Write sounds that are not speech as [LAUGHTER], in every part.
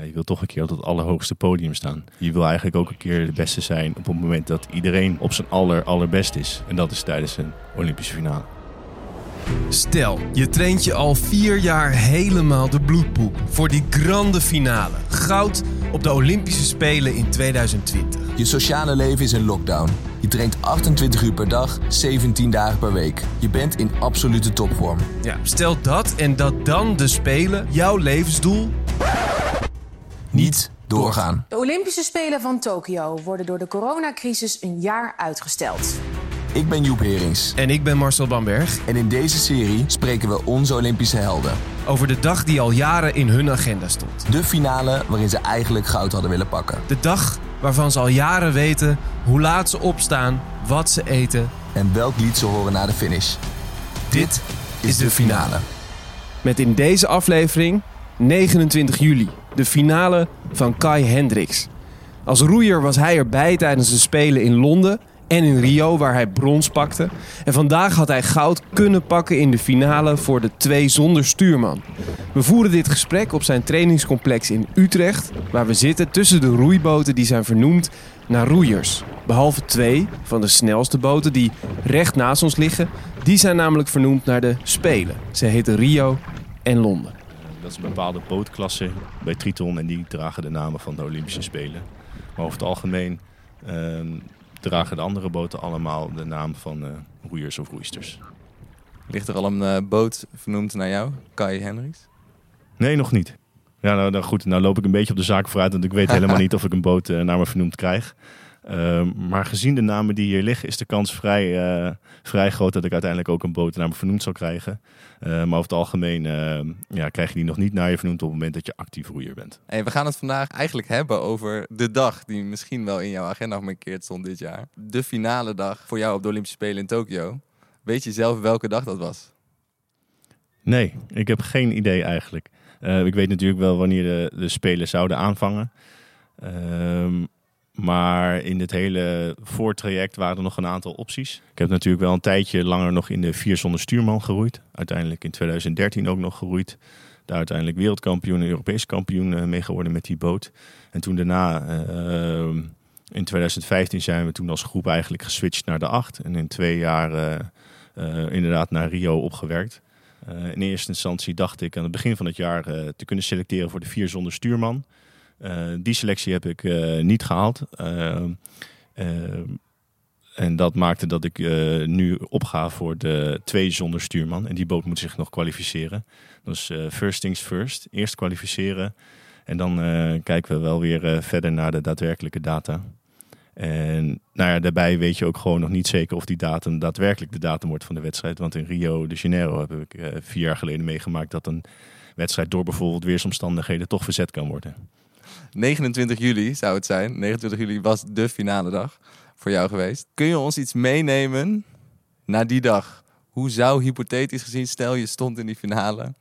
Ja, je wil toch een keer op het allerhoogste podium staan. Je wil eigenlijk ook een keer de beste zijn op het moment dat iedereen op zijn aller, allerbest is. En dat is tijdens een Olympische finale. Stel, je traint je al vier jaar helemaal de bloedpoep voor die grande finale. Goud op de Olympische Spelen in 2020. Je sociale leven is in lockdown. Je traint 28 uur per dag, 17 dagen per week. Je bent in absolute topvorm. Ja, stel dat en dat dan de Spelen jouw levensdoel Niet doorgaan. De Olympische Spelen van Tokio worden door de coronacrisis een jaar uitgesteld. Ik ben Joep Herings. En ik ben Marcel Bamberg. En in deze serie spreken we onze Olympische helden. Over de dag die al jaren in hun agenda stond. De finale waarin ze eigenlijk goud hadden willen pakken. De dag waarvan ze al jaren weten hoe laat ze opstaan, wat ze eten. En welk lied ze horen na de finish. Dit is de finale. Met in deze aflevering 29 juli, de finale van Kai Hendricks. Als roeier was hij erbij tijdens de Spelen in Londen en in Rio, waar hij brons pakte. En vandaag had hij goud kunnen pakken in de finale voor de twee zonder stuurman. We voeren dit gesprek op zijn trainingscomplex in Utrecht, waar we zitten tussen de roeiboten die zijn vernoemd naar roeiers. Behalve twee van de snelste boten die recht naast ons liggen, die zijn namelijk vernoemd naar de Spelen. Ze heten Rio en Londen. Dat is een bepaalde bootklasse bij Triton en die dragen de namen van de Olympische Spelen. Maar over het algemeen ehm, dragen de andere boten allemaal de naam van eh, roeiers of roeisters. Ligt er al een eh, boot vernoemd naar jou, Kai Hendricks? Nee, nog niet. Ja, nou, nou goed, nou loop ik een beetje op de zaak vooruit, want ik weet helemaal [LAUGHS] niet of ik een boot eh, naar me vernoemd krijg. Ehm, maar gezien de namen die hier liggen, is de kans vrij, eh, vrij groot dat ik uiteindelijk ook een me vernoemd zal krijgen. Eh, maar over het algemeen eh, ja, krijg je die nog niet naar je vernoemd op het moment dat je actief roeier bent. Hey, we gaan het vandaag eigenlijk hebben over de dag die misschien wel in jouw agenda gemarkeerd stond dit jaar. De finale dag voor jou op de Olympische Spelen in Tokio. Weet je zelf welke dag dat was? Nee, ik heb geen idee eigenlijk. Ik weet natuurlijk wel wanneer de, de Spelen zouden aanvangen. Ehm, maar in dit hele voortraject waren er nog een aantal opties. Ik heb natuurlijk wel een tijdje langer nog in de vier zonder stuurman geroeid. Uiteindelijk in 2013 ook nog geroeid. Daar uiteindelijk wereldkampioen en Europees kampioen eh, mee geworden met die boot. En toen daarna, eh, in 2015 zijn we toen als groep eigenlijk geswitcht naar de acht. En in twee jaar eh, inderdaad naar Rio opgewerkt. In eerste instantie dacht ik aan het begin van het jaar te kunnen selecteren voor de vier zonder stuurman. Eh, die selectie heb ik eh, niet gehaald. Eh, en dat maakte dat ik nu opga voor de twee zonder stuurman. En die boot moet zich nog kwalificeren. Dus first things first. Eerst kwalificeren. En dan kijken we wel weer verder naar de daadwerkelijke data. En nou ja, daarbij weet je ook gewoon nog niet zeker of die datum daadwerkelijk de datum wordt van de wedstrijd. Want in Rio de Janeiro heb ik vier jaar geleden meegemaakt dat een wedstrijd door bijvoorbeeld weersomstandigheden toch verzet kan worden. 29 juli zou het zijn. 29 juli was de finale dag voor jou geweest. Kun je ons iets meenemen naar die dag? Hoe zou hypothetisch gezien, stel je stond in die finale,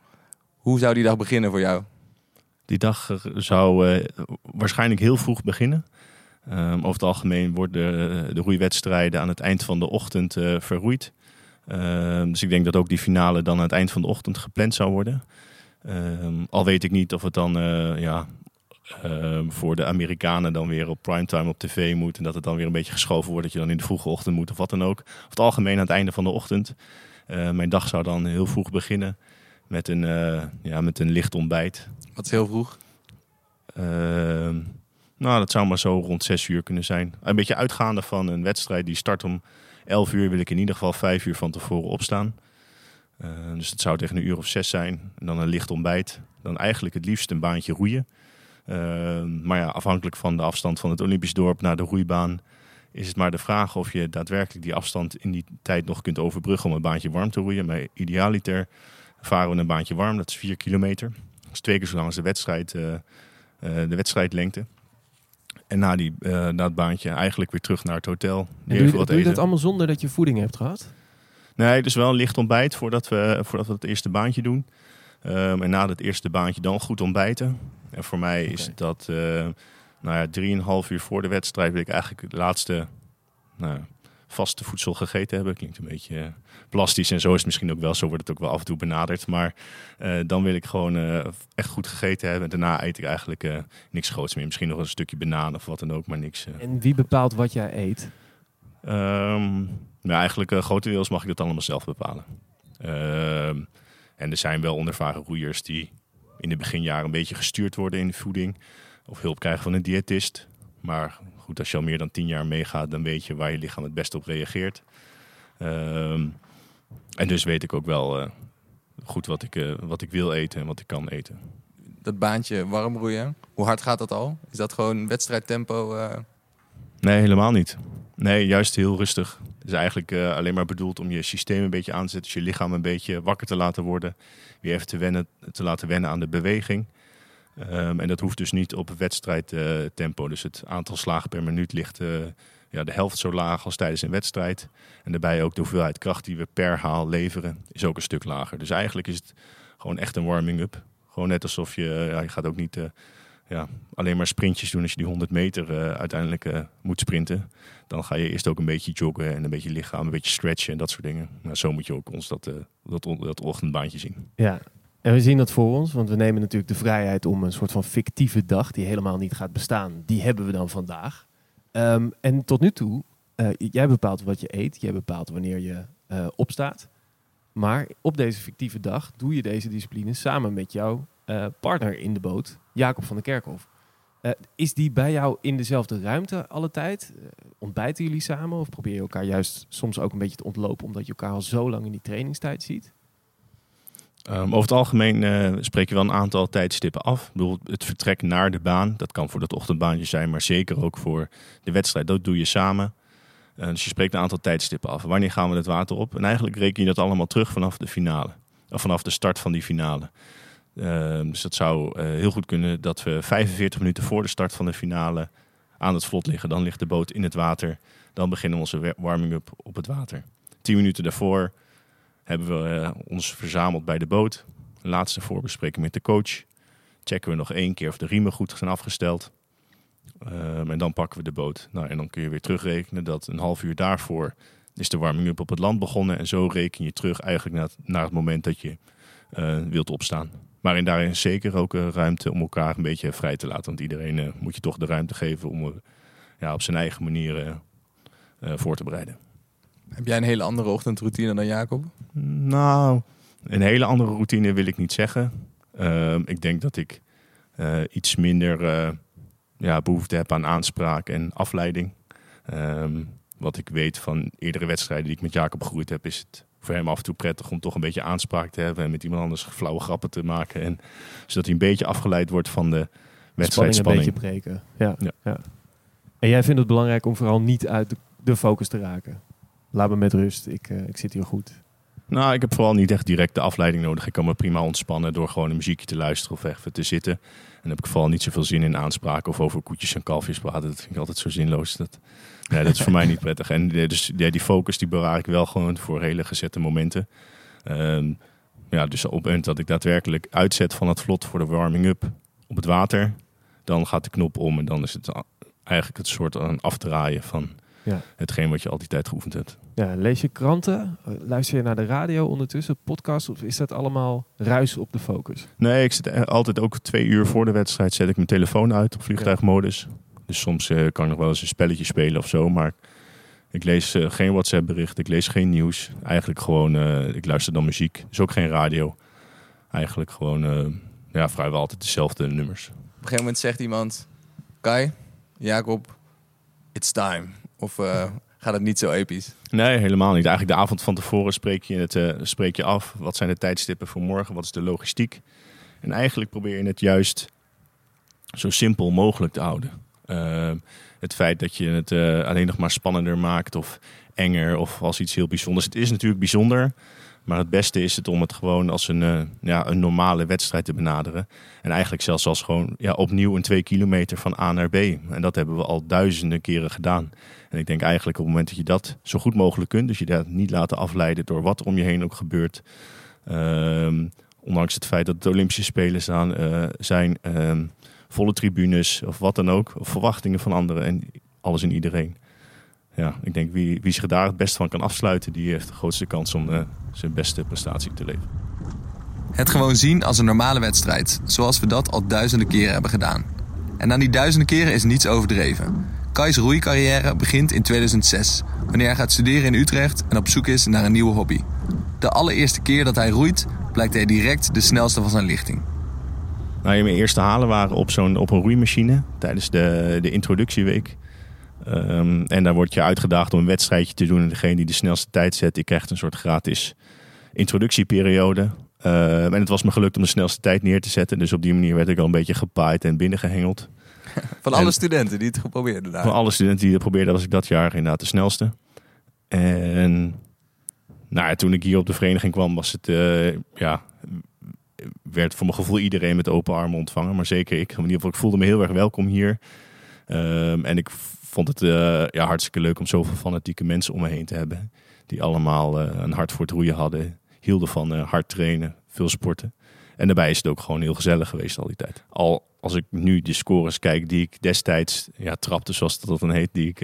hoe zou die dag beginnen voor jou? Die dag eh, zou eh, waarschijnlijk heel vroeg beginnen. Ehm, over het algemeen worden de roeiwedstrijden aan het eind van de ochtend eh, verroeid. Ehm, dus ik denk dat ook die finale dan aan het eind van de ochtend gepland zou worden. Ehm, al weet ik niet of het dan eh, ja, ehm, voor de Amerikanen dan weer op primetime op tv moet. En dat het dan weer een beetje geschoven wordt dat je dan in de vroege ochtend moet of wat dan ook. Over het algemeen aan het einde van de ochtend. Eh, mijn dag zou dan heel vroeg beginnen met een, eh, ja, met een licht ontbijt. Wat is heel vroeg. Ehm, nou, dat zou maar zo rond 6 uur kunnen zijn. Een beetje uitgaande van een wedstrijd die start om 11 uur, wil ik in ieder geval 5 uur van tevoren opstaan. Dus het zou tegen een uur of 6 zijn. En dan een licht ontbijt. Dan eigenlijk het liefst een baantje roeien. Ehm, maar ja, afhankelijk van de afstand van het Olympisch dorp naar de roeibaan. Is het maar de vraag of je daadwerkelijk die afstand in die tijd nog kunt overbruggen om een baantje warm te roeien. Maar idealiter varen we een baantje warm, dat is 4 kilometer. Dat is twee keer zo lang als de wedstrijd. eh, eh, de wedstrijdlengte. En na, die, eh, na dat baantje eigenlijk weer terug naar het hotel. En Weer doe, je, wat doe je dat allemaal zonder dat je voeding hebt gehad? Nee, dus wel een licht ontbijt voordat we, voordat we het eerste baantje doen. Ehm, en na het eerste baantje dan goed ontbijten. En voor mij is dat uh, nou ja, 3,5 uur voor de wedstrijd wil ik eigenlijk de laatste nou, vaste voedsel gegeten hebben. Klinkt een beetje eh, plastisch en zo is het misschien ook wel. Zo wordt het ook wel af en toe benaderd. Maar eh, dan wil ik gewoon echt goed gegeten hebben. En daarna eet ik eigenlijk eh, niks groots meer. Misschien nog een stukje banaan of wat dan ook, maar niks. En wie bepaalt wat jij eet? Ehm, nou, eigenlijk uh, grotendeels mag ik dat allemaal zelf bepalen. Ehm, en er zijn wel onervaren roeiers die in de beginjaren een beetje gestuurd worden in de voeding. Of hulp krijgen van een diëtist. Maar goed, als je al meer dan tien jaar meegaat, dan weet je waar je lichaam het best op reageert. Ehm, en dus weet ik ook wel eh, goed wat ik, eh, wat ik wil eten en wat ik kan eten. Dat baantje warm roeien, hoe hard gaat dat al? Is dat gewoon wedstrijdtempo? eh? Nee, helemaal niet. Nee, juist heel rustig. Is eigenlijk eh, alleen maar bedoeld om je systeem een beetje aan te zetten. Dus je lichaam een beetje wakker te laten worden. Weer even te, wennen, te laten wennen aan de beweging. Ehm, en dat hoeft dus niet op wedstrijdtempo. dus het aantal slagen per minuut ligt eh, ja, de helft zo laag als tijdens een wedstrijd. En daarbij ook de hoeveelheid kracht die we per haal leveren is ook een stuk lager. Dus eigenlijk is het gewoon echt een warming-up. Gewoon net alsof je, ja, je gaat ook niet eh, ja, alleen maar sprintjes doen als je die 100 meter eh, uiteindelijk eh, moet sprinten. Dan ga je eerst ook een beetje joggen en een beetje lichaam, een beetje stretchen en dat soort dingen. Nou, zo moet je ook ons dat, eh, dat, dat ochtendbaantje zien. Ja, en we zien dat voor ons, want we nemen natuurlijk de vrijheid om een soort van fictieve dag die helemaal niet gaat bestaan. Die hebben we dan vandaag. Ehm, en tot nu toe, jij bepaalt wat je eet, jij bepaalt wanneer je opstaat. Maar op deze fictieve dag doe je deze discipline samen met jouw partner in de boot, Jacob van der Kerkhof. Eh, is die bij jou in dezelfde ruimte alle tijd? Eh, ontbijten jullie samen of probeer je elkaar juist soms ook een beetje te ontlopen omdat je elkaar al zo lang in die trainingstijd ziet? Ehm, over het algemeen eh, spreek je wel een aantal tijdstippen af. Bijvoorbeeld het vertrek naar de baan. Dat kan voor dat ochtendbaantje zijn, maar zeker ook voor de wedstrijd. Dat doe je samen. Dus je spreekt een aantal tijdstippen af. Wanneer gaan we het water op? En eigenlijk reken je dat allemaal terug vanaf de finale. Of vanaf de start van die finale. Ehm, dus dat zou eh, heel goed kunnen dat we 45 minuten voor de start van de finale aan het vlot liggen. Dan ligt de boot in het water. Dan beginnen onze wa- warming-up op het water. 10 minuten daarvoor hebben we eh, ons verzameld bij de boot. Laatste voorbespreking met de coach. Checken we nog één keer of de riemen goed zijn afgesteld. Ehm, en dan pakken we de boot. Nou, en dan kun je weer terugrekenen dat een half uur daarvoor is de warming-up op het land begonnen. En zo reken je terug eigenlijk naar het, naar het moment dat je wilt opstaan. Maar in daarin zeker ook eh, ruimte om elkaar een beetje vrij te laten. Want iedereen eh, moet je toch de ruimte geven om eh, ja, op zijn eigen manier eh, eh, voor te bereiden. Heb jij een hele andere ochtendroutine dan Jacob? Nou, een hele andere routine wil ik niet zeggen. Ehm, ik denk dat ik eh, iets minder eh, ja, behoefte heb aan aanspraak en afleiding. Ehm, wat ik weet van eerdere wedstrijden die ik met Jacob gegroeid heb, is het voor hem af en toe prettig om toch een beetje aanspraak te hebben en met iemand anders flauwe grappen te maken. En, zodat hij een beetje afgeleid wordt van de Spanning een wedstrijdspanning. beetje breken. Ja, Ja. ja. En jij vindt het belangrijk om vooral niet uit de, de focus te raken. Laat me met rust. Ik, eh, ik zit hier goed. Nou, ik heb vooral niet echt direct de afleiding nodig. Ik kan me prima ontspannen door gewoon een muziekje te luisteren of even te zitten. En dan heb ik vooral niet zoveel zin in aanspraken of over koetjes en kalfjes praten. Dat vind ik altijd zo zinloos. Dat, nee, dat is voor mij niet prettig. En eh, dus ja, die focus die bewaar ik wel gewoon voor hele gezette momenten. Ehm, ja, dus op het moment dat ik daadwerkelijk uitzet van het vlot voor de warming-up op het water, dan gaat de knop om en dan is het eigenlijk het soort afdraaien van Ja. hetgeen wat je al die tijd geoefend hebt. Ja, lees je kranten? Luister je naar de radio ondertussen? Podcast? Of is dat allemaal ruis op de focus? Nee, ik zit er altijd ook twee uur voor de wedstrijd zet ik mijn telefoon uit op vliegtuigmodus. Dus soms eh, kan ik nog wel eens een spelletje spelen of zo. Maar ik lees eh, geen WhatsApp bericht, ik lees geen nieuws. Eigenlijk gewoon, eh, ik luister dan muziek. Dus ook geen radio. Eigenlijk gewoon, eh, ja, vrijwel altijd dezelfde nummers. Op een gegeven moment zegt iemand... Kai, Jacob, it's time. Of eh, gaat het niet zo episch? Nee, helemaal niet. Eigenlijk de avond van tevoren spreek je het eh, spreek je af. Wat zijn de tijdstippen voor morgen? Wat is de logistiek? En eigenlijk probeer je het juist zo simpel mogelijk te houden. Eh, het feit dat je het eh, alleen nog maar spannender maakt of enger of als iets heel bijzonders. Het is natuurlijk bijzonder, maar het beste is het om het gewoon als een, eh, ja, een normale wedstrijd te benaderen. En eigenlijk zelfs als gewoon ja, opnieuw een twee kilometer van A naar B. En dat hebben we al duizenden keren gedaan. En ik denk eigenlijk op het moment dat je dat zo goed mogelijk kunt, dus je dat niet laten afleiden door wat om je heen ook gebeurt. Ehm, ondanks het feit dat het Olympische Spelen eh, zijn, ehm, volle tribunes of wat dan ook, verwachtingen van anderen en alles en iedereen. Ja, ik denk wie, wie zich daar het best van kan afsluiten, die heeft de grootste kans om eh, zijn beste prestatie te leveren. Het gewoon zien als een normale wedstrijd, zoals we dat al duizenden keren hebben gedaan. En aan die duizenden keren is niets overdreven. Kai's roeicarrière begint in 2006, wanneer hij gaat studeren in Utrecht en op zoek is naar een nieuwe hobby. De allereerste keer dat hij roeit, blijkt hij direct de snelste van zijn lichting. Nou, mijn eerste halen waren op, zo'n, op een roeimachine tijdens de, de introductieweek. Ehm, en daar word je uitgedaagd om een wedstrijdje te doen. En degene die de snelste tijd zet, die krijgt een soort gratis introductieperiode. Ehm, en het was me gelukt om de snelste tijd neer te zetten. Dus op die manier werd ik al een beetje gepaaid en binnengehengeld. [LAUGHS] Van alle En- studenten die het geprobeerd hebben. Van alle studenten die het probeerden, was ik dat jaar inderdaad de snelste. En nou, ja, toen ik hier op de vereniging kwam, was het, eh, ja, werd voor mijn gevoel iedereen met open armen ontvangen. Maar zeker ik. In ieder geval, ik voelde me heel erg welkom hier. Ehm, en ik vond het eh, ja, hartstikke leuk om zoveel fanatieke mensen om me heen te hebben. Die allemaal eh, een hart voor het roeien hadden. Hielden van eh, hard trainen, veel sporten. En daarbij is het ook gewoon heel gezellig geweest al die tijd. Al als ik nu de scores kijk die ik destijds ja, trapte, zoals dat dan heet. Die ik,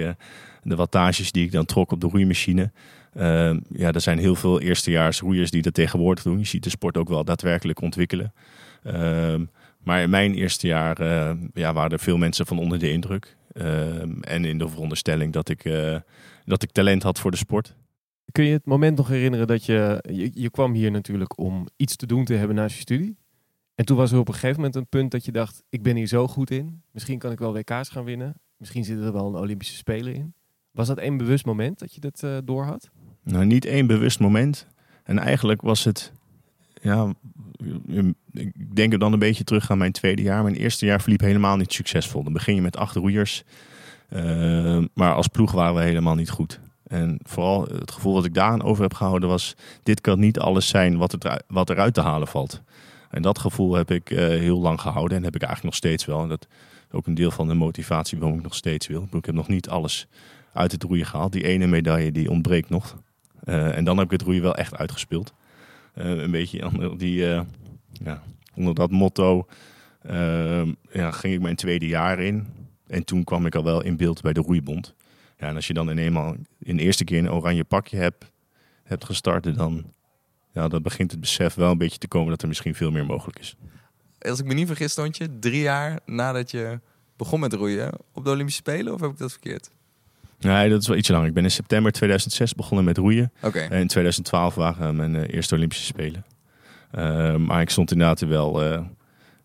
de wattages die ik dan trok op de roeimachine. Ehm, ja, er zijn heel veel eerstejaars roeiers die dat tegenwoordig doen. Je ziet de sport ook wel daadwerkelijk ontwikkelen. Ehm, maar in mijn eerste jaar eh, ja, waren er veel mensen van onder de indruk. Ehm, en in de veronderstelling dat ik, eh, dat ik talent had voor de sport. Kun je het moment nog herinneren dat je, je... Je kwam hier natuurlijk om iets te doen te hebben naast je studie. En toen was er op een gegeven moment een punt dat je dacht... ik ben hier zo goed in. Misschien kan ik wel WK's gaan winnen. Misschien zitten er wel een Olympische Spelen in. Was dat één bewust moment dat je dat eh doorhad? Nou, niet één bewust moment. En eigenlijk was het, ja, ik denk er dan een beetje terug aan mijn tweede jaar. Mijn eerste jaar verliep helemaal niet succesvol. Dan begin je met acht roeiers. Eh, maar als ploeg waren we helemaal niet goed. En vooral het gevoel wat ik daaraan over heb gehouden was... dit kan niet alles zijn wat, het, wat eruit te halen valt. En dat gevoel heb ik eh, heel lang gehouden en heb ik eigenlijk nog steeds wel. En dat is ook een deel van de motivatie waarom ik nog steeds wil. Ik heb nog niet alles uit het roeien gehaald. Die ene medaille die ontbreekt nog. Eh, en dan heb ik het roeien wel echt uitgespeeld. Eh, een beetje [LAUGHS] onder, die, eh, ja, onder dat motto eh, ja, ging ik mijn tweede jaar in. En toen kwam ik al wel in beeld bij de roeibond. Ja, en als je dan in eenmaal in de eerste keer een oranje pakje hebt, hebt gestart, dan, ja, dan begint het besef wel een beetje te komen dat er misschien veel meer mogelijk is. Als ik me niet vergis, stond je drie jaar nadat je begon met roeien op de Olympische Spelen? Of heb ik dat verkeerd? Nee, dat is wel iets langer. Ik ben in september 2006 begonnen met roeien. En in 2012 waren mijn eh, eerste Olympische Spelen. Eh, maar ik stond inderdaad wel eh,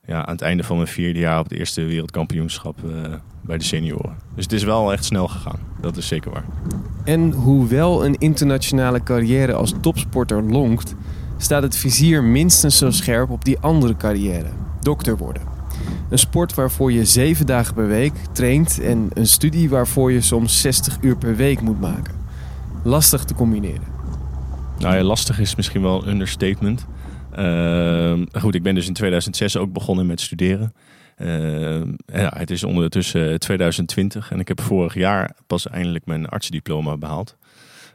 ja, aan het einde van mijn vierde jaar op het eerste wereldkampioenschap eh, bij de senioren. Dus het is wel echt snel gegaan. Dat is zeker waar. En hoewel een internationale carrière als topsporter lonkt, staat het vizier minstens zo scherp op die andere carrière: dokter worden. Een sport waarvoor je zeven dagen per week traint en een studie waarvoor je soms 60 uur per week moet maken. Lastig te combineren. Nou ja, lastig is misschien wel een understatement. Ehm, goed, ik ben dus in 2006 ook begonnen met studeren. Ehm, het is ondertussen 2020 en ik heb vorig jaar pas eindelijk mijn artsdiploma behaald.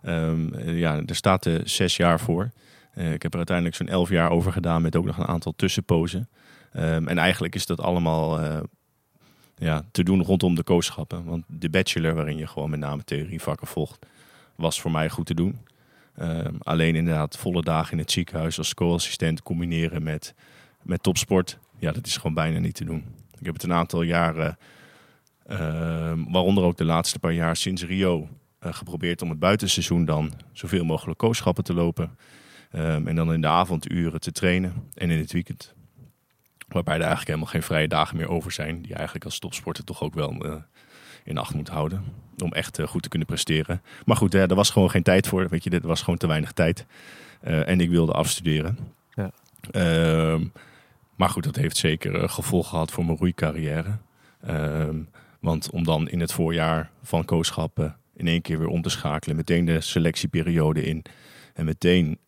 Ehm, ja, er staat er zes jaar voor. Eh, ik heb er uiteindelijk zo'n elf jaar over gedaan met ook nog een aantal tussenpozen. Ehm, en eigenlijk is dat allemaal eh, ja, te doen rondom de kooschappen. Want de bachelor, waarin je gewoon met name theorievakken volgt, was voor mij goed te doen. Ehm, alleen inderdaad volle dagen in het ziekenhuis als co-assistent combineren met, met topsport. Ja, dat is gewoon bijna niet te doen. Ik heb het een aantal jaren, ehm, waaronder ook de laatste paar jaar sinds Rio, eh, geprobeerd om het buitenseizoen dan zoveel mogelijk kooschappen te lopen. En dan in de avonduren te trainen en in het weekend. Waarbij er eigenlijk helemaal geen vrije dagen meer over zijn. Die je eigenlijk als topsporter toch ook wel eh, in acht moet houden. Om echt eh, goed te kunnen presteren. Maar goed, eh, er was gewoon geen tijd voor. Weet je, er was gewoon te weinig tijd. En ik wilde afstuderen. Ja. Ehm, maar goed, dat heeft zeker eh, gevolg gehad voor mijn roeicarrière. Ehm, want om dan in het voorjaar van kooschappen in één keer weer om te schakelen. Meteen de selectieperiode in. En meteen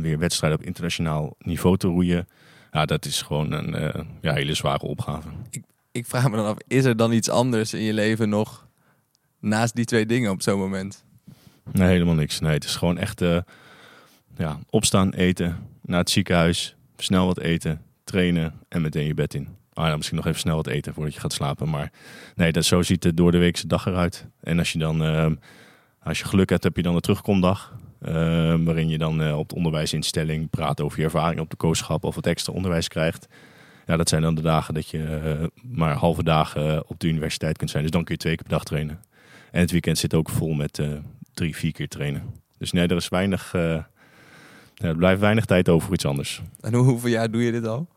weer wedstrijden op internationaal niveau te roeien. Ja, dat is gewoon een eh, ja, hele zware opgave. Ik vraag me dan af, is er dan iets anders in je leven nog naast die twee dingen op zo'n moment? Nee, helemaal niks. Nee, het is gewoon echt eh, ja, opstaan, eten, naar het ziekenhuis, snel wat eten, trainen en meteen je bed in. Ah ja, misschien nog even snel wat eten voordat je gaat slapen. Maar nee, dat, zo ziet de door de weekse dag eruit. En als je dan ehm, Als je geluk hebt, heb je dan de terugkomdag. Eh, waarin je dan eh, op de onderwijsinstelling praat over je ervaring op de kooschap of wat extra onderwijs krijgt. Ja, dat zijn dan de dagen dat je eh, maar halve dagen op de universiteit kunt zijn. Dus dan kun je twee keer per dag trainen. En het weekend zit ook vol met eh, drie, vier keer trainen. Dus nee, er is weinig. eh, ja, er blijft weinig tijd over voor iets anders. En hoe, hoeveel jaar doe je dit al?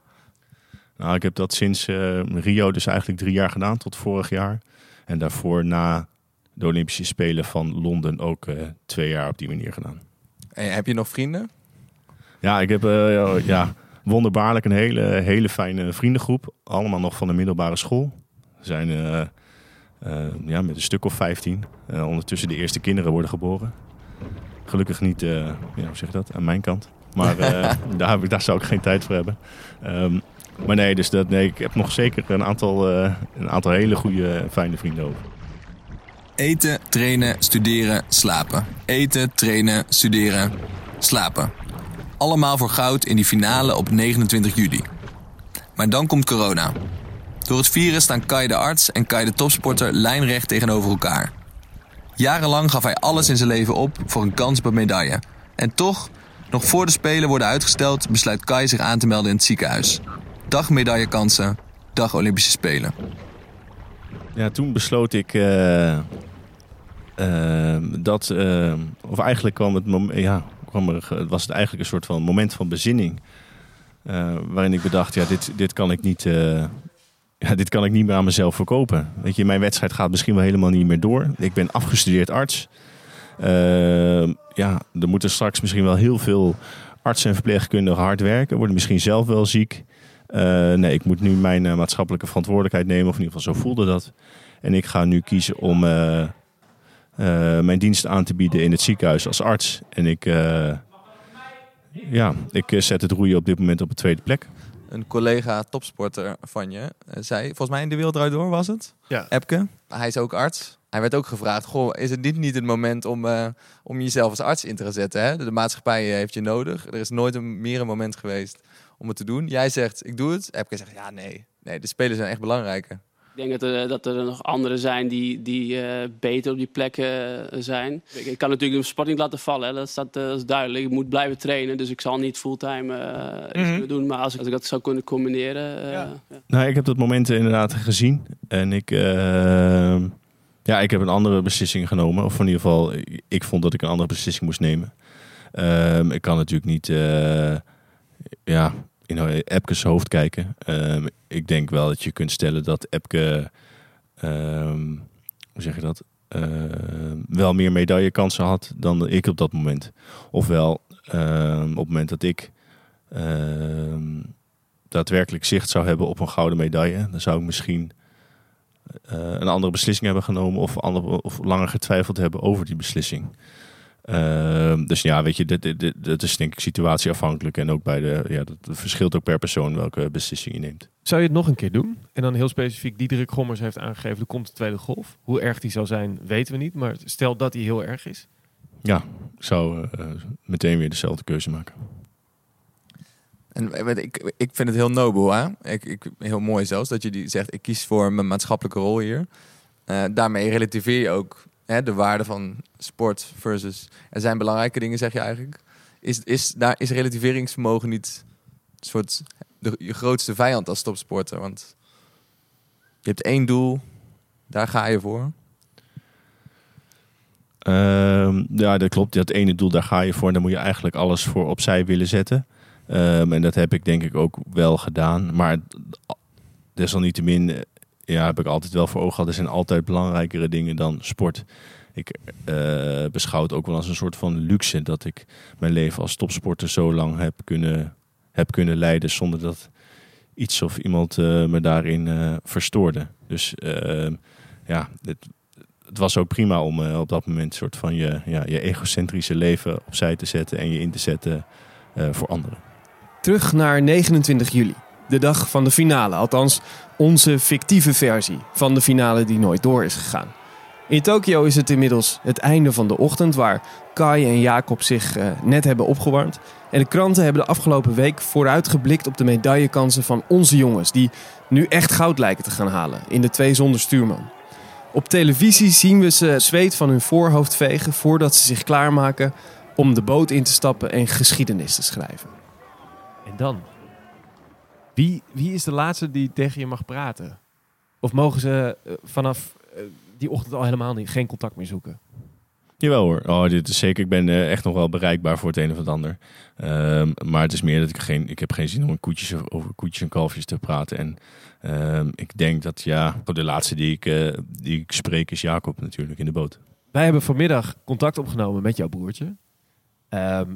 Nou, ik heb dat sinds eh, Rio dus eigenlijk drie jaar gedaan, tot vorig jaar. En daarvoor na de Olympische Spelen van Londen ook eh, twee jaar op die manier gedaan. En heb je nog vrienden? Ja, ik heb eh, ja, wonderbaarlijk een hele, hele fijne vriendengroep. Allemaal nog van de middelbare school. We zijn eh, ja, met een stuk of 15. Eh, ondertussen de eerste kinderen worden geboren. Gelukkig niet, ja, hoe zeg je dat, aan mijn kant. Maar [LAUGHS] daar, heb ik, daar zou ik geen tijd voor hebben. Ehm, maar nee, dus dat, nee, ik heb nog zeker een aantal, een aantal hele goede, fijne vrienden over. Eten, trainen, studeren, slapen. Eten, trainen, studeren, slapen. Allemaal voor goud in die finale op 29 juli. Maar dan komt corona. Door het virus staan Kai de arts en Kai de topsporter lijnrecht tegenover elkaar. Jarenlang gaf hij alles in zijn leven op voor een kans op een medaille. En toch, nog voor de Spelen worden uitgesteld, besluit Kai zich aan te melden in het ziekenhuis. Dag medaillekansen, dag Olympische Spelen. Ja, toen besloot ik eh, dat, eh, of eigenlijk kwam het, ja, kwam er, was het eigenlijk een soort van moment van bezinning. eh, waarin ik bedacht, ja, dit, dit kan ik niet, eh, ja, dit kan ik niet meer aan mezelf verkopen. Weet je, mijn wedstrijd gaat misschien wel helemaal niet meer door. Ik ben afgestudeerd arts. Eh, ja, er moeten straks misschien wel heel veel artsen en verpleegkundigen hard werken. Worden misschien zelf wel ziek. Eh, nee, ik moet nu mijn maatschappelijke verantwoordelijkheid nemen. Of in ieder geval zo voelde dat. En ik ga nu kiezen om mijn dienst aan te bieden in het ziekenhuis als arts. En ik, eh, ja, ik eh, zet het roeien op dit moment op de tweede plek. Een collega topsporter van je eh, zei, volgens mij in de Wereld Draait Door was het? Ja. Epke. Hij is ook arts. Hij werd ook gevraagd, goh, is het niet, niet het moment om, eh, om jezelf als arts in te gaan zetten? Hè? De maatschappij eh, heeft je nodig. Er is nooit een, meer een moment geweest om het te doen. Jij zegt, ik doe het. Epke zegt, ja, nee. Nee, de spelers zijn echt belangrijker. Ik denk dat er, dat er nog anderen zijn die, die eh, beter op die plekken eh, zijn. Ik, ik kan natuurlijk de sport niet laten vallen, hè. Dat, staat, eh, dat is duidelijk. Ik moet blijven trainen, dus ik zal niet fulltime iets kunnen doen. Maar als ik, als ik dat zou kunnen combineren... eh, Ja. ja. Nou, ik heb dat moment inderdaad gezien. En ik, eh, ja, ik heb een andere beslissing genomen. Of in ieder geval, ik vond dat ik een andere beslissing moest nemen. Ehm, ik kan natuurlijk niet eh, ja, in Epke's hoofd kijken. Ehm, ik denk wel dat je kunt stellen dat Epke, ehm, hoe zeg je dat, Ehm, wel meer medaillekansen had dan ik op dat moment. Ofwel, op het moment dat ik daadwerkelijk zicht zou hebben op een gouden medaille, dan zou ik misschien eh, een andere beslissing hebben genomen of, ander, of langer getwijfeld hebben over die beslissing. Ehm, dus ja, weet je, dit, dit, dit, dit is denk ik situatieafhankelijk en ook bij de, ja, dat verschilt ook per persoon welke beslissing je neemt. Zou je het nog een keer doen? En dan heel specifiek, Diederik Gommers heeft aangegeven, er komt de tweede golf. Hoe erg die zou zijn, weten we niet. Maar stel dat die heel erg is. Ja, ik zou eh, meteen weer dezelfde keuze maken. En eh, weet ik, ik vind het heel nobel, hè? Ik, ik, heel mooi zelfs, dat je die zegt, ik kies voor mijn maatschappelijke rol hier. Eh, daarmee relativeer je ook de waarde van sport versus... Er zijn belangrijke dingen, zeg je eigenlijk. Is, is, daar, is relativeringsvermogen niet soort de, je grootste vijand als topsporter? Want je hebt één doel, daar ga je voor. Ehm, ja, dat klopt. Dat ene doel, daar ga je voor. En daar moet je eigenlijk alles voor opzij willen zetten. Ehm, en dat heb ik denk ik ook wel gedaan. Maar desalniettemin ja, heb ik altijd wel voor ogen gehad. Er zijn altijd belangrijkere dingen dan sport. Ik eh, beschouw het ook wel als een soort van luxe dat ik mijn leven als topsporter zo lang heb kunnen, heb kunnen leiden zonder dat iets of iemand eh, me daarin eh, verstoorde. Dus ehm, ja, het, het was ook prima om op dat moment soort van je, ja, je egocentrische leven opzij te zetten en je in te zetten voor anderen. Terug naar 29 juli. De dag van de finale. Althans, onze fictieve versie van de finale die nooit door is gegaan. In Tokio is het inmiddels het einde van de ochtend waar Kai en Jacob zich eh, net hebben opgewarmd. En de kranten hebben de afgelopen week vooruitgeblikt op de medaillekansen van onze jongens. Die nu echt goud lijken te gaan halen in de twee zonder stuurman. Op televisie zien we ze zweet van hun voorhoofd vegen voordat ze zich klaarmaken om de boot in te stappen en geschiedenis te schrijven. En dan? Wie, wie is de laatste die tegen je mag praten? Of mogen ze eh, vanaf eh, die ochtend al helemaal niet, geen contact meer zoeken? Jawel hoor, oh, dit is zeker. Ik ben eh, echt nog wel bereikbaar voor het een of het ander. Ehm, maar het is meer dat ik geen, ik heb geen zin om koetjes, of- over koetjes en kalfjes te praten. En ehm, ik denk dat ja, de laatste die ik, die ik spreek is Jacob natuurlijk in de boot. Wij hebben vanmiddag contact opgenomen met jouw broertje. Ehm,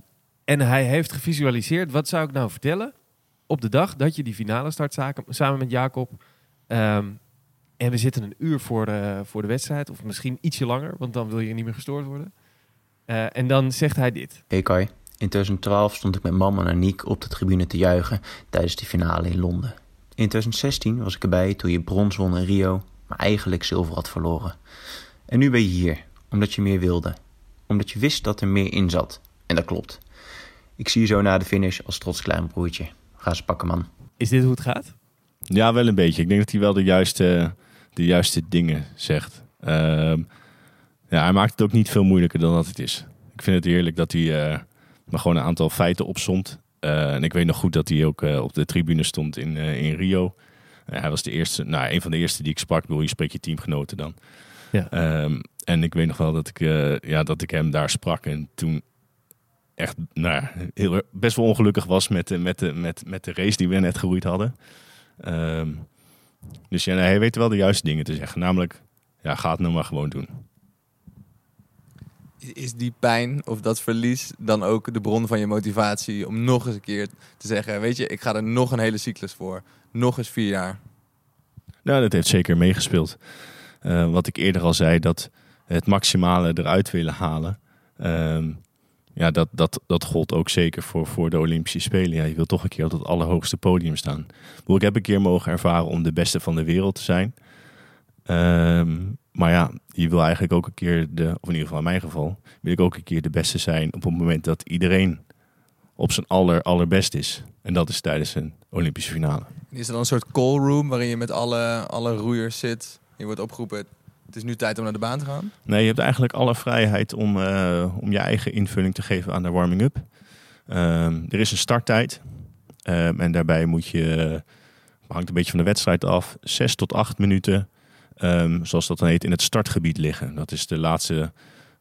en hij heeft gevisualiseerd, wat zou ik nou vertellen op de dag dat je die finale start samen met Jacob. Ehm, en we zitten een uur voor de, voor de wedstrijd, of misschien ietsje langer, want dan wil je niet meer gestoord worden. Eh, en dan zegt hij dit. Hey Kai, in 2012 stond ik met mama en Aniek op de tribune te juichen tijdens de finale in Londen. In 2016 was ik erbij toen je brons won in Rio, maar eigenlijk zilver had verloren. En nu ben je hier, omdat je meer wilde. Omdat je wist dat er meer in zat. En dat klopt. Ik zie je zo na de finish als trots klein broertje. Ga ze pakken, man. Is dit hoe het gaat? Ja, wel een beetje. Ik denk dat hij wel de juiste, de juiste dingen zegt. Ehm, ja, hij maakt het ook niet veel moeilijker dan dat het is. Ik vind het heerlijk dat hij eh maar gewoon een aantal feiten opzond. Eh, en ik weet nog goed dat hij ook eh, op de tribune stond in, eh, in Rio. Eh, hij was de eerste, nou, een van de eerste die ik sprak. Ik bedoel, je spreekt je teamgenoten dan. Ja. Ehm, en ik weet nog wel dat ik, eh, ja, dat ik hem daar sprak. En toen echt nou, ja, heel, best wel ongelukkig was met de, met, de, met, met de race die we net geroeid hadden. Ehm, dus ja, nee, hij weet wel de juiste dingen te zeggen. Namelijk, ja, ga het nou maar gewoon doen. Is- Is die pijn of dat verlies dan ook de bron van je motivatie om nog eens een keer te zeggen: Weet je, ik ga er nog een hele cyclus voor. Nog eens vier jaar. Nou, dat heeft zeker meegespeeld. Eh, wat ik eerder al zei, dat het maximale eruit willen halen. ehm, ja, dat, dat, dat gold ook zeker voor, voor de Olympische Spelen. Ja, je wil toch een keer op het allerhoogste podium staan. Ik, heb een keer mogen ervaren om de beste van de wereld te zijn. Ehm, maar ja, je wil eigenlijk ook een keer, de, of in ieder geval in mijn geval, wil ik ook een keer de beste zijn op het moment dat iedereen op zijn aller, allerbest is. En dat is tijdens een Olympische finale. Is er dan een soort call room waarin je met alle, alle roeiers zit? Je wordt opgeroepen: Het is nu tijd om naar de baan te gaan. Nee, je hebt eigenlijk alle vrijheid om, eh, om je eigen invulling te geven aan de warming-up. Ehm, er is een starttijd. Ehm, en daarbij moet je, eh, hangt een beetje van de wedstrijd af, zes tot acht minuten, ehm, zoals dat dan heet, in het startgebied liggen. Dat is de laatste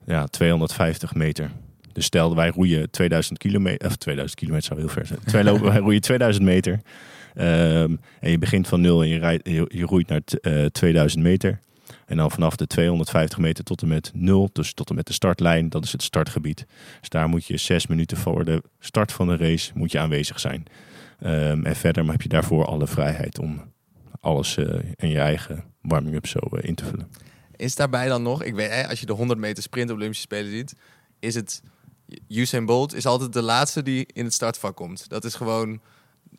ja, 250 meter. Dus stel, wij roeien 2000 kilometer, of 2000 kilometer zou heel ver zijn. Wij, lopen, [LAUGHS] wij roeien 2000 meter. En je begint van nul en je, rijdt, je, je roeit naar t- eh, 2000 meter. En dan vanaf de 250 meter tot en met 0, dus tot en met de startlijn, dat is het startgebied. Dus daar moet je zes minuten voor de start van de race moet je aanwezig zijn. Ehm, en verder heb je daarvoor alle vrijheid om alles eh, in je eigen warming-up zo eh, in te vullen. Is daarbij dan nog, ik weet, als je de 100 meter sprint op Olympische Spelen ziet, is het Usain Bolt is altijd de laatste die in het startvak komt. Dat is gewoon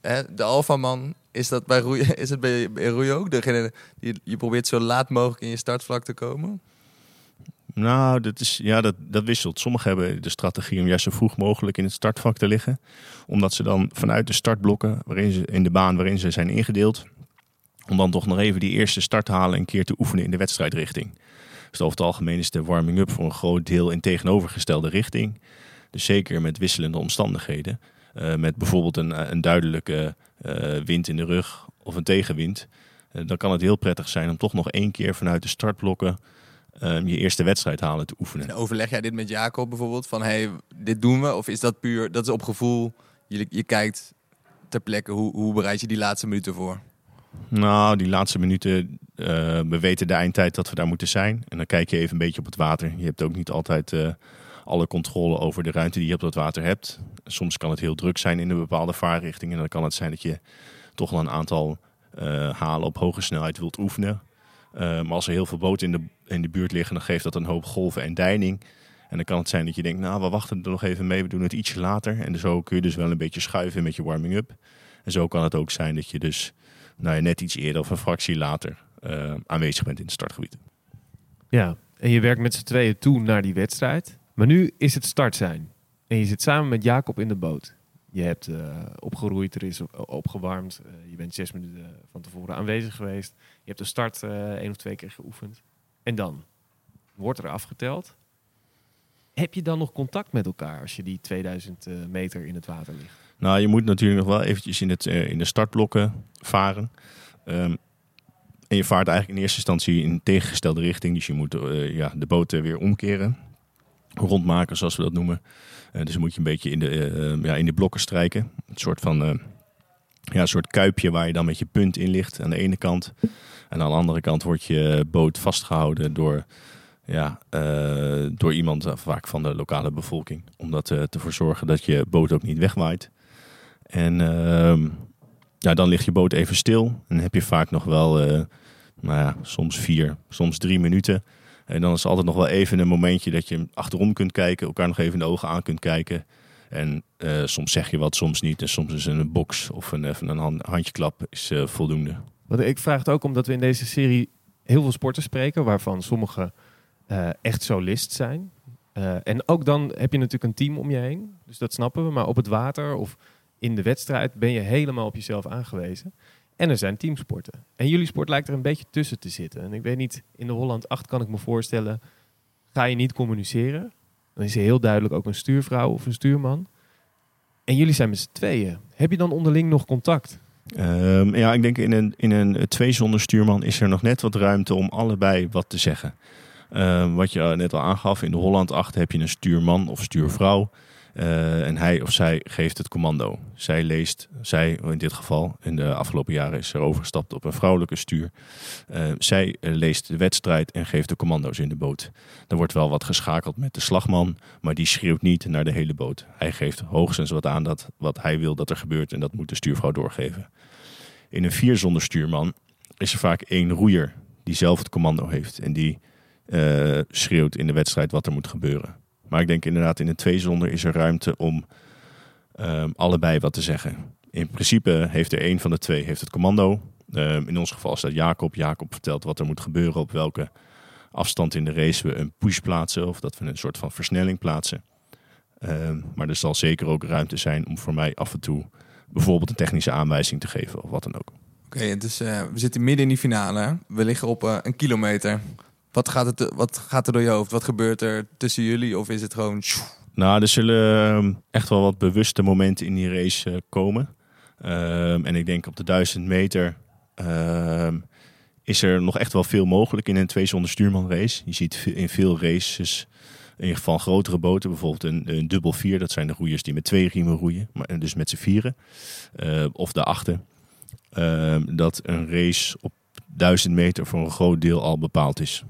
hè, de alfaman. Is dat bij roeien, [LAUGHS] is het bij, bij roeien ook? Degene die je probeert zo laat mogelijk in je startvlak te komen. Nou, dat, is, ja, dat, dat wisselt. Sommigen hebben de strategie om juist zo vroeg mogelijk in het startvak te liggen. Omdat ze dan vanuit de startblokken waarin ze, in de baan waarin ze zijn ingedeeld... om dan toch nog even die eerste start te halen en een keer te oefenen in de wedstrijdrichting. Dus over het algemeen is de warming-up voor een groot deel in tegenovergestelde richting. Dus zeker met wisselende omstandigheden. Eh, met bijvoorbeeld een, een duidelijke eh, wind in de rug of een tegenwind. Eh, dan kan het heel prettig zijn om toch nog één keer vanuit de startblokken ehm, je eerste wedstrijd halen te oefenen. En overleg jij dit met Jacob bijvoorbeeld? Van hey, dit doen we? Of is dat puur, dat is op gevoel, je, je kijkt ter plekke, hoe, hoe bereid je die laatste minuten voor? Nou, die laatste minuten, eh, we weten de eindtijd dat we daar moeten zijn. En dan kijk je even een beetje op het water. Je hebt ook niet altijd eh, alle controle over de ruimte die je op dat water hebt. Soms kan het heel druk zijn in een bepaalde vaarrichting. En dan kan het zijn dat je toch wel een aantal eh, halen op hoge snelheid wilt oefenen. Eh, maar als er heel veel boten in de, in de buurt liggen, dan geeft dat een hoop golven en deining. En dan kan het zijn dat je denkt, nou, we wachten er nog even mee, we doen het ietsje later. En zo kun je dus wel een beetje schuiven met je warming-up. En zo kan het ook zijn dat je dus nou, net iets eerder of een fractie later eh, aanwezig bent in het startgebied. Ja, en je werkt met z'n tweeën toe naar die wedstrijd. Maar nu is het start zijn. En je zit samen met Jacob in de boot. Je hebt eh, opgeroeid, er is op- opgewarmd. Eh, je bent zes minuten van tevoren aanwezig geweest. Je hebt de start eh één of twee keer geoefend. En dan wordt er afgeteld. Heb je dan nog contact met elkaar als je die 2000 eh, meter in het water ligt? Nou, je moet natuurlijk nog wel eventjes in, het, eh, in de startblokken varen. Ehm, en je vaart eigenlijk in eerste instantie in tegengestelde richting. Dus je moet eh, ja, de boot eh, weer omkeren. Rondmaken, zoals we dat noemen. Eh, dus moet je een beetje in de, eh, ja, in de blokken strijken. Een soort van eh, ja, een soort kuipje waar je dan met je punt in ligt aan de ene kant. En aan de andere kant wordt je boot vastgehouden door, ja, door iemand, vaak van de lokale bevolking. Om dat eh, ervoor zorgen dat je boot ook niet wegwaait. En ehm, ja, dan ligt je boot even stil. En dan heb je vaak nog wel, nou ja, soms vier, soms drie minuten. En dan is altijd nog wel even een momentje dat je achterom kunt kijken, elkaar nog even in de ogen aan kunt kijken. En eh, soms zeg je wat, soms niet. En soms is een box of een, een hand- handjeklap is eh, voldoende. Want ik vraag het ook omdat we in deze serie heel veel sporters spreken, waarvan sommige eh, echt solist zijn. En ook dan heb je natuurlijk een team om je heen, dus dat snappen we. Maar op het water of in de wedstrijd ben je helemaal op jezelf aangewezen. En er zijn teamsporten. En jullie sport lijkt er een beetje tussen te zitten. En ik weet niet, in de Holland 8 kan ik me voorstellen, ga je niet communiceren. Dan is er heel duidelijk ook een stuurvrouw of een stuurman. En jullie zijn met z'n tweeën. Heb je dan onderling nog contact? Ehm, ja, ik denk in een, in een twee zonder stuurman is er nog net wat ruimte om allebei wat te zeggen. Ehm, wat je net al aangaf, in de Holland 8 heb je een stuurman of stuurvrouw. Eh, en hij of zij geeft het commando. Zij leest, zij in dit geval, in de afgelopen jaren is er overgestapt op een vrouwelijke stuur. Eh, zij eh, leest de wedstrijd en geeft de commando's in de boot. Er wordt wel wat geschakeld met de slagman, maar die schreeuwt niet naar de hele boot. Hij geeft hoogstens wat aan dat wat hij wil dat er gebeurt en dat moet de stuurvrouw doorgeven. In een vier zonder stuurman is er vaak één roeier die zelf het commando heeft en die schreeuwt in de wedstrijd wat er moet gebeuren. Maar ik denk inderdaad in een twee zonder is er ruimte om ehm, allebei wat te zeggen. In principe heeft er één van de twee heeft het commando. Ehm, in ons geval dat Jacob. Jacob vertelt wat er moet gebeuren, op welke afstand in de race we een push plaatsen of dat we een soort van versnelling plaatsen. Ehm, maar er zal zeker ook ruimte zijn om voor mij af en toe bijvoorbeeld een technische aanwijzing te geven of wat dan ook. Oké, dus eh, we zitten midden in die finale. We liggen op eh, een kilometer. Wat gaat, het, wat gaat er door je hoofd? Wat gebeurt er tussen jullie? Of is het gewoon... Nou, er zullen ehm, echt wel wat bewuste momenten in die race eh, komen. Ehm, en ik denk op de 1000 meter ehm, is er nog echt wel veel mogelijk in een twee zonder stuurman race. Je ziet in veel races, in ieder geval grotere boten, bijvoorbeeld een, een dubbel vier. Dat zijn de roeiers die met twee riemen roeien, maar dus met z'n vieren. Eh, of de. Ehm, dat een race op 1000 meter voor een groot deel al bepaald is.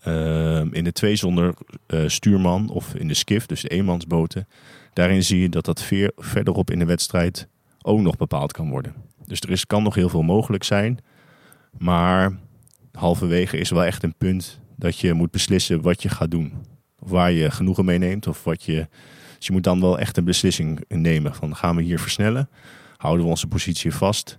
Ehm, in de twee zonder eh, stuurman of in de skiff, dus de eenmansboten, daarin zie je dat dat veer, verderop in de wedstrijd ook nog bepaald kan worden. Dus er is, kan nog heel veel mogelijk zijn, maar halverwege is wel echt een punt dat je moet beslissen wat je gaat doen. Of waar je genoegen mee neemt. Of wat je, dus je moet dan wel echt een beslissing nemen van gaan we hier versnellen? Houden we onze positie vast?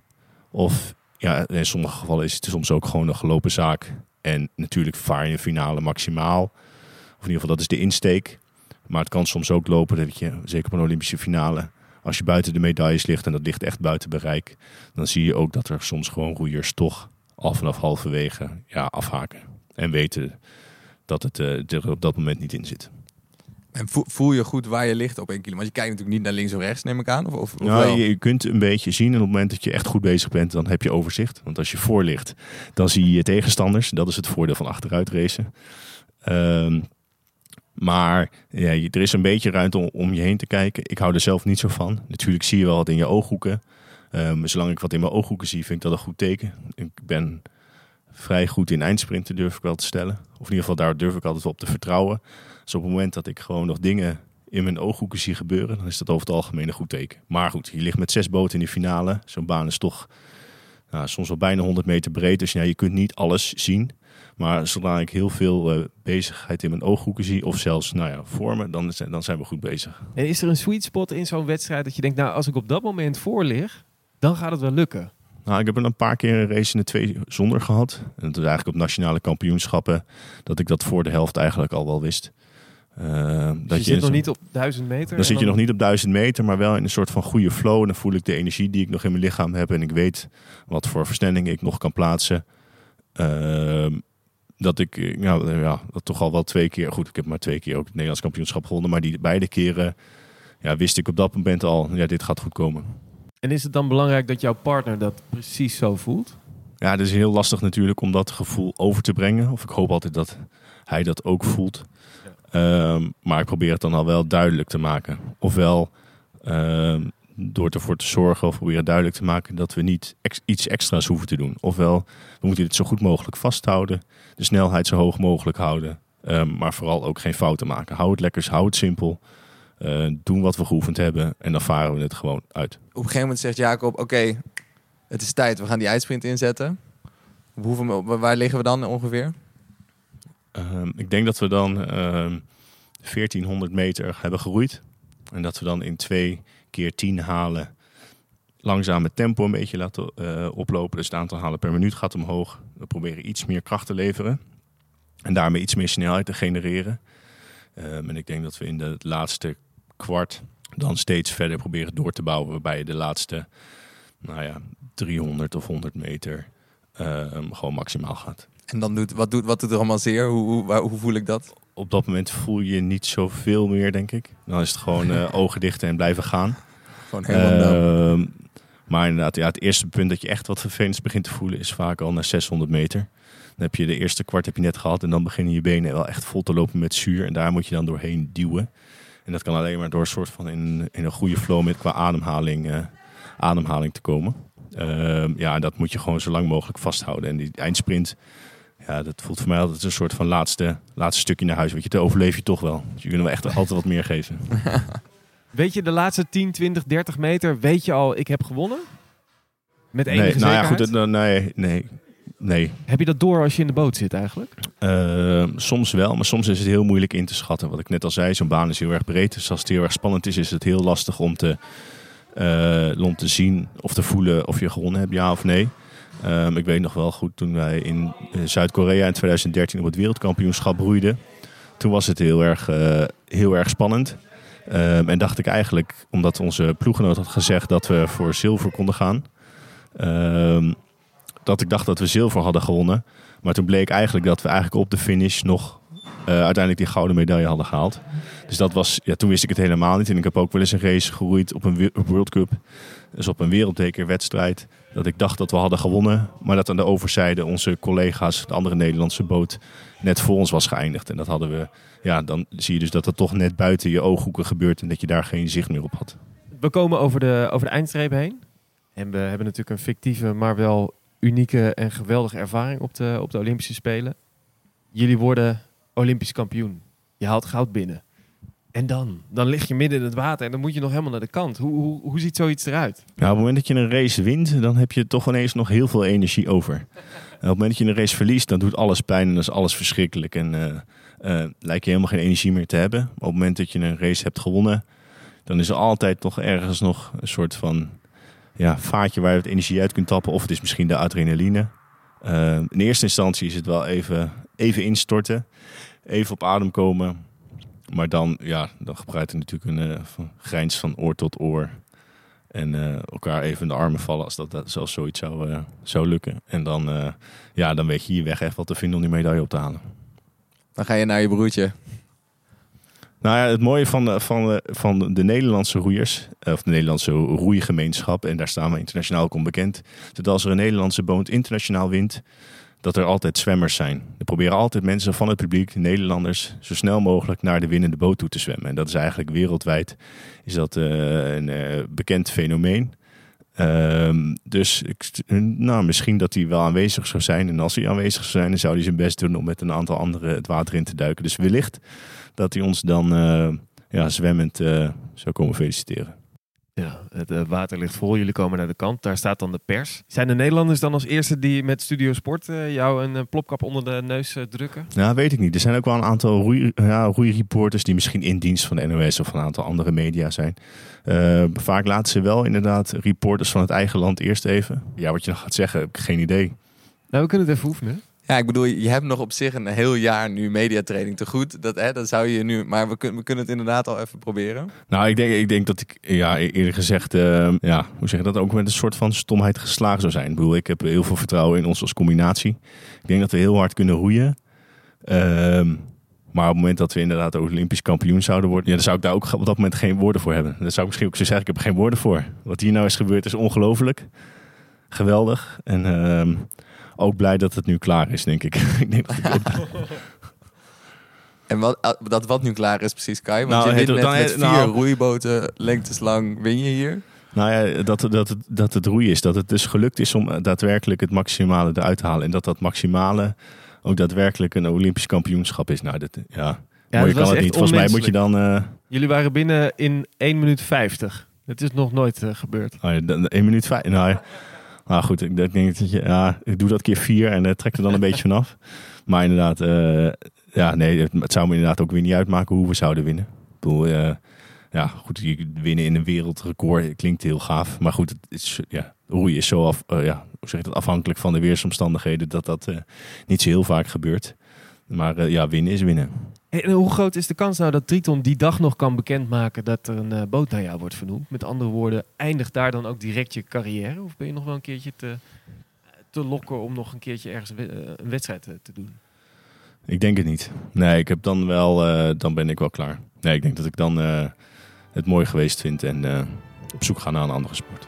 Of ja, in sommige gevallen is het soms ook gewoon een gelopen zaak. En natuurlijk vaar je een finale maximaal. Of in ieder geval dat is de insteek. Maar het kan soms ook lopen dat je, zeker op een Olympische finale, als je buiten de medailles ligt en dat ligt echt buiten bereik, dan zie je ook dat er soms gewoon roeiers toch al vanaf halverwege ja, afhaken. En weten dat het eh, er op dat moment niet in zit. En vo- voel je goed waar je ligt op één kilo? Want je kijkt natuurlijk niet naar links of rechts, neem ik aan. Of, of, Nou, je, je kunt een beetje zien en op het moment dat je echt goed bezig bent, dan heb je overzicht. Want als je voor ligt, dan zie je je tegenstanders. Dat is het voordeel van achteruit racen. Ehm, maar ja, er is een beetje ruimte om, om je heen te kijken. Ik hou er zelf niet zo van. Natuurlijk zie je wel wat in je ooghoeken. Ehm, zolang ik wat in mijn ooghoeken zie, vind ik dat een goed teken. Ik ben vrij goed in eindsprinten, durf ik wel te stellen. Of in ieder geval, daar durf ik altijd op te vertrouwen. Dus op het moment dat ik gewoon nog dingen in mijn ooghoeken zie gebeuren, dan is dat over het algemeen een goed teken. Maar goed, je ligt met zes boten in de finale. Zo'n baan is toch nou, soms wel bijna 100 meter breed. Dus ja, je kunt niet alles zien. Maar zodra ik heel veel eh, bezigheid in mijn ooghoeken zie, of zelfs nou ja, voor me, dan, is, dan zijn we goed bezig. En is er een sweet spot in zo'n wedstrijd dat je denkt, nou, als ik op dat moment voor lig, dan gaat het wel lukken? Nou, ik heb er een paar keer een race in de twee zonder gehad. En dat is eigenlijk op nationale kampioenschappen dat ik dat voor de helft eigenlijk al wel wist. Dus dat je zit nog zo- niet op 1000 meter. Dan zit je nog niet op 1000 meter, maar wel in een soort van goede flow. En dan voel ik de energie die ik nog in mijn lichaam heb. En ik weet wat voor versnellingen ik nog kan plaatsen. Ehm, dat ik eh, nou, eh, ja, dat toch al wel twee keer... Goed, ik heb maar twee keer ook het Nederlands kampioenschap gewonnen. Maar die beide keren ja, wist ik op dat moment al... Ja, dit gaat goed komen. En is het dan belangrijk dat jouw partner dat precies zo voelt? Ja, het is heel lastig natuurlijk om dat gevoel over te brengen. Of ik hoop altijd dat hij dat ook voelt. Ehm, maar ik probeer het dan al wel duidelijk te maken. Ofwel ehm, door ervoor te zorgen of proberen duidelijk te maken dat we niet iets extra's hoeven te doen. Ofwel, we moeten dit zo goed mogelijk vasthouden. De snelheid zo hoog mogelijk houden. ehm, maar vooral ook geen fouten maken. Hou het lekkers, hou het simpel. eh, doen wat we geoefend hebben en dan varen we het gewoon uit. Op een gegeven moment zegt Jacob, oké, het is tijd. We gaan die eindsprint inzetten. Hoeveel, waar liggen we dan ongeveer? Ehm, ik denk dat we dan ehm 1400 meter hebben geroeid. En dat we dan in twee keer 10 halen langzaam het tempo een beetje laten eh, oplopen. Dus het aantal halen per minuut gaat omhoog. We proberen iets meer kracht te leveren. En daarmee iets meer snelheid te genereren. Ehm, en ik denk dat we in de laatste kwart dan steeds verder proberen door te bouwen. Waarbij je de laatste nou ja, 300 of 100 meter ehm, gewoon maximaal gaat. En dan doet, wat, doet, wat doet er allemaal zeer? Hoe, hoe, waar- hoe voel ik dat? op dat moment voel je niet zoveel meer, denk ik. Dan is het gewoon [LAUGHS] eh, ogen dichten en blijven gaan. Gewoon helemaal. Ehm, maar inderdaad, ja, het eerste punt dat je echt wat vervelends begint te voelen... is vaak al na 600 meter. Dan heb je de eerste kwart heb je net gehad... en dan beginnen je benen wel echt vol te lopen met zuur. En daar moet je dan doorheen duwen. En dat kan alleen maar door een soort van in, in een goede flow met qua ademhaling, eh, ademhaling te komen. Ehm, ja, en dat moet je gewoon zo lang mogelijk vasthouden. En die eindsprint, ja, dat voelt voor mij altijd een soort van laatste, laatste stukje naar huis. Want je, te overleef je toch wel. Dus je kunt wel echt altijd wat meer geven. [LAUGHS] Weet je, de laatste 10, 20, 30 meter, weet je al, ik heb gewonnen? Met enige Nee, nou ja, goed, het- nee, nee, nee. Heb je dat door als je in de boot zit eigenlijk? Ehm, soms wel, maar soms is het heel moeilijk in te schatten. Wat ik net al zei, zo'n baan is heel erg breed. Dus als het heel erg spannend is, is het heel lastig om te, eh, om te zien of te voelen of je gewonnen hebt, ja of nee. Ehm, ik weet nog wel goed toen wij in eh, Zuid-Korea in 2013 op het wereldkampioenschap roeiden. Toen was het heel erg, eh, heel erg spannend. Ehm, en dacht ik eigenlijk, omdat onze ploeggenoot had gezegd dat we voor zilver konden gaan. ehm, dat ik dacht dat we zilver hadden gewonnen. Maar toen bleek eigenlijk dat we eigenlijk op de finish nog eh, uiteindelijk die gouden medaille hadden gehaald. Dus dat was, ja, toen wist ik het helemaal niet. En ik heb ook wel eens een race geroeid op een World Cup. Dus op een wereldbekerwedstrijd. Dat ik dacht dat we hadden gewonnen. Maar dat aan de overzijde onze collega's, de andere Nederlandse boot, net voor ons was geëindigd. En dat hadden we, ja, dan zie je dus dat het toch net buiten je ooghoeken gebeurt. En dat je daar geen zicht meer op had. We komen over de, over de eindstreep heen. En we hebben natuurlijk een fictieve, maar wel unieke en geweldige ervaring op de, op de Olympische Spelen. Jullie worden Olympisch kampioen. Je haalt goud binnen. En dan? Dan lig je midden in het water en dan moet je nog helemaal naar de kant. Hoe, hoe, hoe ziet zoiets eruit? Nou, op het moment dat je een race wint, dan heb je toch ineens nog heel veel energie over. En op het moment dat je een race verliest, dan doet alles pijn en dan is alles verschrikkelijk. En eh, lijkt je helemaal geen energie meer te hebben. Op het moment dat je een race hebt gewonnen, dan is er altijd toch ergens nog een soort van ja, vaatje waar je het energie uit kunt tappen. Of het is misschien de adrenaline. Eh, in eerste instantie is het wel even, even instorten, even op adem komen. Maar dan, ja, dan gebruikt er natuurlijk een van- grijns van oor tot oor. En eh, elkaar even in de armen vallen als dat, dat zelfs zoiets zou, eh, zou lukken. En dan, ja, dan weet je hier weg echt wat te vinden om die medaille op te halen. Dan ga je naar je broertje. Nou ja, het mooie van de, van de, van de Nederlandse roeiers, of de Nederlandse roeigemeenschap, en daar staan we internationaal ook om bekend, is dat als er een Nederlandse boot internationaal wint, dat er altijd zwemmers zijn. Er proberen altijd mensen van het publiek, Nederlanders, zo snel mogelijk naar de winnende boot toe te zwemmen. En dat is eigenlijk wereldwijd is dat, eh, een eh, bekend fenomeen. Ehm, dus ik, nou, misschien dat hij wel aanwezig zou zijn. En als hij aanwezig zou zijn, dan zou hij zijn best doen om met een aantal anderen het water in te duiken. Dus wellicht dat hij ons dan eh, ja, zwemmend zou komen feliciteren. Ja, het eh, water ligt vol. Jullie komen naar de kant. Daar staat dan de pers. Zijn de Nederlanders dan als eerste die met Studio Sport eh, jou een eh, plopkap onder de neus drukken? Nou, weet ik niet. Er zijn ook wel een aantal roei, ja, roeireporters die misschien in dienst van de NOS of van een aantal andere media zijn. Vaak laten ze wel inderdaad reporters van het eigen land eerst even. Ja, wat je nog gaat zeggen, heb ik geen idee. Nou, we kunnen het even oefenen. Ja, ik bedoel, je hebt nog op zich een heel jaar nu mediatraining te goed. Dat, hè, dat zou je nu, maar we, kun, we kunnen het inderdaad al even proberen. Nou, ik denk, ik denk dat ik, ja, eerlijk gezegd, eh, ja, hoe zeg je dat, ook met een soort van stomheid geslaagd zou zijn. Ik bedoel, ik heb heel veel vertrouwen in ons als combinatie. Ik denk dat we heel hard kunnen roeien. Ehm, maar op het moment dat we inderdaad Olympisch kampioen zouden worden, ja, dan zou ik daar ook op dat moment geen woorden voor hebben. Dan zou ik misschien ook zo zeggen, ik heb er geen woorden voor. Wat hier nou is gebeurd is ongelooflijk. Geweldig. En ehm, ook blij dat het nu klaar is, denk ik. [LAUGHS] ik denk dat ik En wat, ah, dat wat nu klaar is precies, Kai. Want Nou, je wint het- met, dan- met vier nou- roeiboten lengtes lang win je hier. Nou ja, dat, dat, het, dat het roeien is. Dat het dus gelukt is om eh, daadwerkelijk het maximale eruit te halen. En dat dat maximale ook daadwerkelijk een Olympisch kampioenschap is. Nou, dat, ja, Ja, mooier dat kan was het echt niet. Volgens mij moet je dan... eh, Jullie waren binnen in 1 minuut 50. Het is nog nooit eh, gebeurd. oh ja, dan 1 minuut vijf. Nou, ja. Nou goed, ik, denk dat je... Ja, ik doe dat keer vier en uh, trek er dan een beetje vanaf. [LAUGHS] Maar inderdaad, eh, ja, nee, het, het zou me inderdaad ook weer niet uitmaken hoe we zouden winnen. Ik bedoel, eh, ja, goed, winnen in een wereldrecord klinkt heel gaaf. Maar goed, het is, ja, roeien is zo af, eh, ja, hoe zeg je dat, afhankelijk van de weersomstandigheden dat dat eh, niet zo heel vaak gebeurt. Maar eh, ja, winnen is winnen. Hoe groot is de kans nou dat Triton die dag nog kan bekendmaken dat er een eh, boot naar jou wordt vernoemd? Met andere woorden, eindigt daar dan ook direct je carrière? Of ben je nog wel een keertje te, te lokken om nog een keertje ergens eh, een wedstrijd eh, te doen? Ik denk het niet. Nee, ik heb dan wel, dan ben ik wel klaar. Nee, ik denk dat ik dan het mooi geweest vind en op zoek ga naar een andere sport.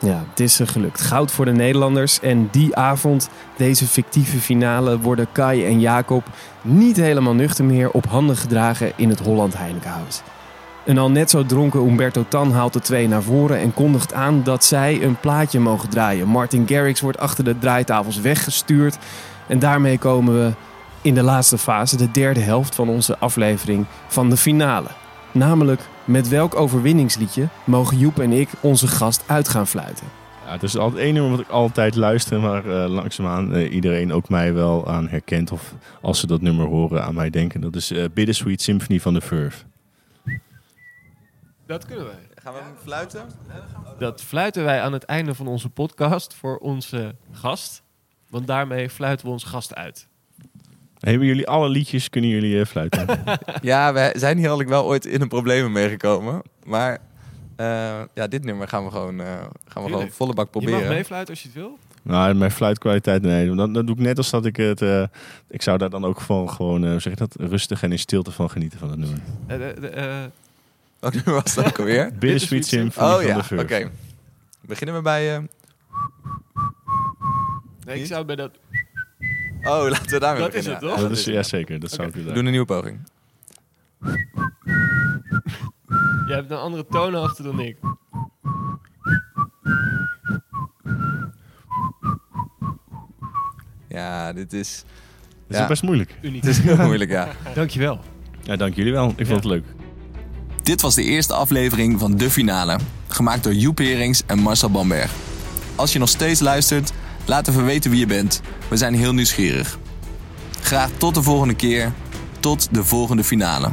Ja, het is eh, gelukt. Goud voor de Nederlanders. En die avond, deze fictieve finale, worden Kai en Jacob niet helemaal nuchter meer op handen gedragen in het Holland Heinekenhuis. Een al net zo dronken Umberto Tan haalt de twee naar voren en kondigt aan dat zij een plaatje mogen draaien. Martin Garrix wordt achter de draaitafels weggestuurd. En daarmee komen we in de laatste fase, de derde helft van onze aflevering van de finale. Namelijk, met welk overwinningsliedje mogen Joep en ik onze gast uit gaan fluiten? Ja, het is altijd één nummer wat ik altijd luister, maar eh, langzaamaan eh, iedereen ook mij wel aan herkent. Of als ze dat nummer horen aan mij denken. Dat is eh Bittersweet Symphony van de Verve. Dat kunnen wij. Gaan we hem fluiten? Dat fluiten wij aan het einde van onze podcast voor onze gast. Want daarmee fluiten we onze gast uit. Hebben jullie alle liedjes, kunnen jullie eh, fluiten? [LAUGHS] Ja, we zijn hier eigenlijk wel ooit in een problemen meegekomen. Maar eh, ja, dit nummer gaan we gewoon, eh, gaan we gewoon volle bak Je mag proberen. meefluiten als je het wil. nou, mijn fluitkwaliteit, nee. Dan, dan doe ik net als dat ik het... eh, ik zou daar dan ook van gewoon, hoe zeg je dat, rustig en in stilte van genieten van het nummer. De- de- Welk nummer was dat ook alweer? [LAUGHS] Bittersweet Symphony Oh van ja, de oké. Beginnen we bij... eh, nee, ik zou bij dat... Oh, [LAUGHS] laten we daarmee Dat is beginnen. het, toch? Ja, Dat is, ja, het. zeker. Dat zou ik willen. doen een nieuwe poging. Je hebt een andere toon achter dan ik. Ja, dit is... Dat Ja. is best moeilijk. Uniek. Het is heel [LAUGHS] moeilijk, ja. Dankjewel. Ja, dank jullie wel. Ik vond het leuk. Dit was de eerste aflevering van De Finale, gemaakt door Joep Herings en Marcel Bamberg. Als je nog steeds luistert, laat even weten wie je bent. We zijn heel nieuwsgierig. Graag tot de volgende keer. Tot de volgende finale.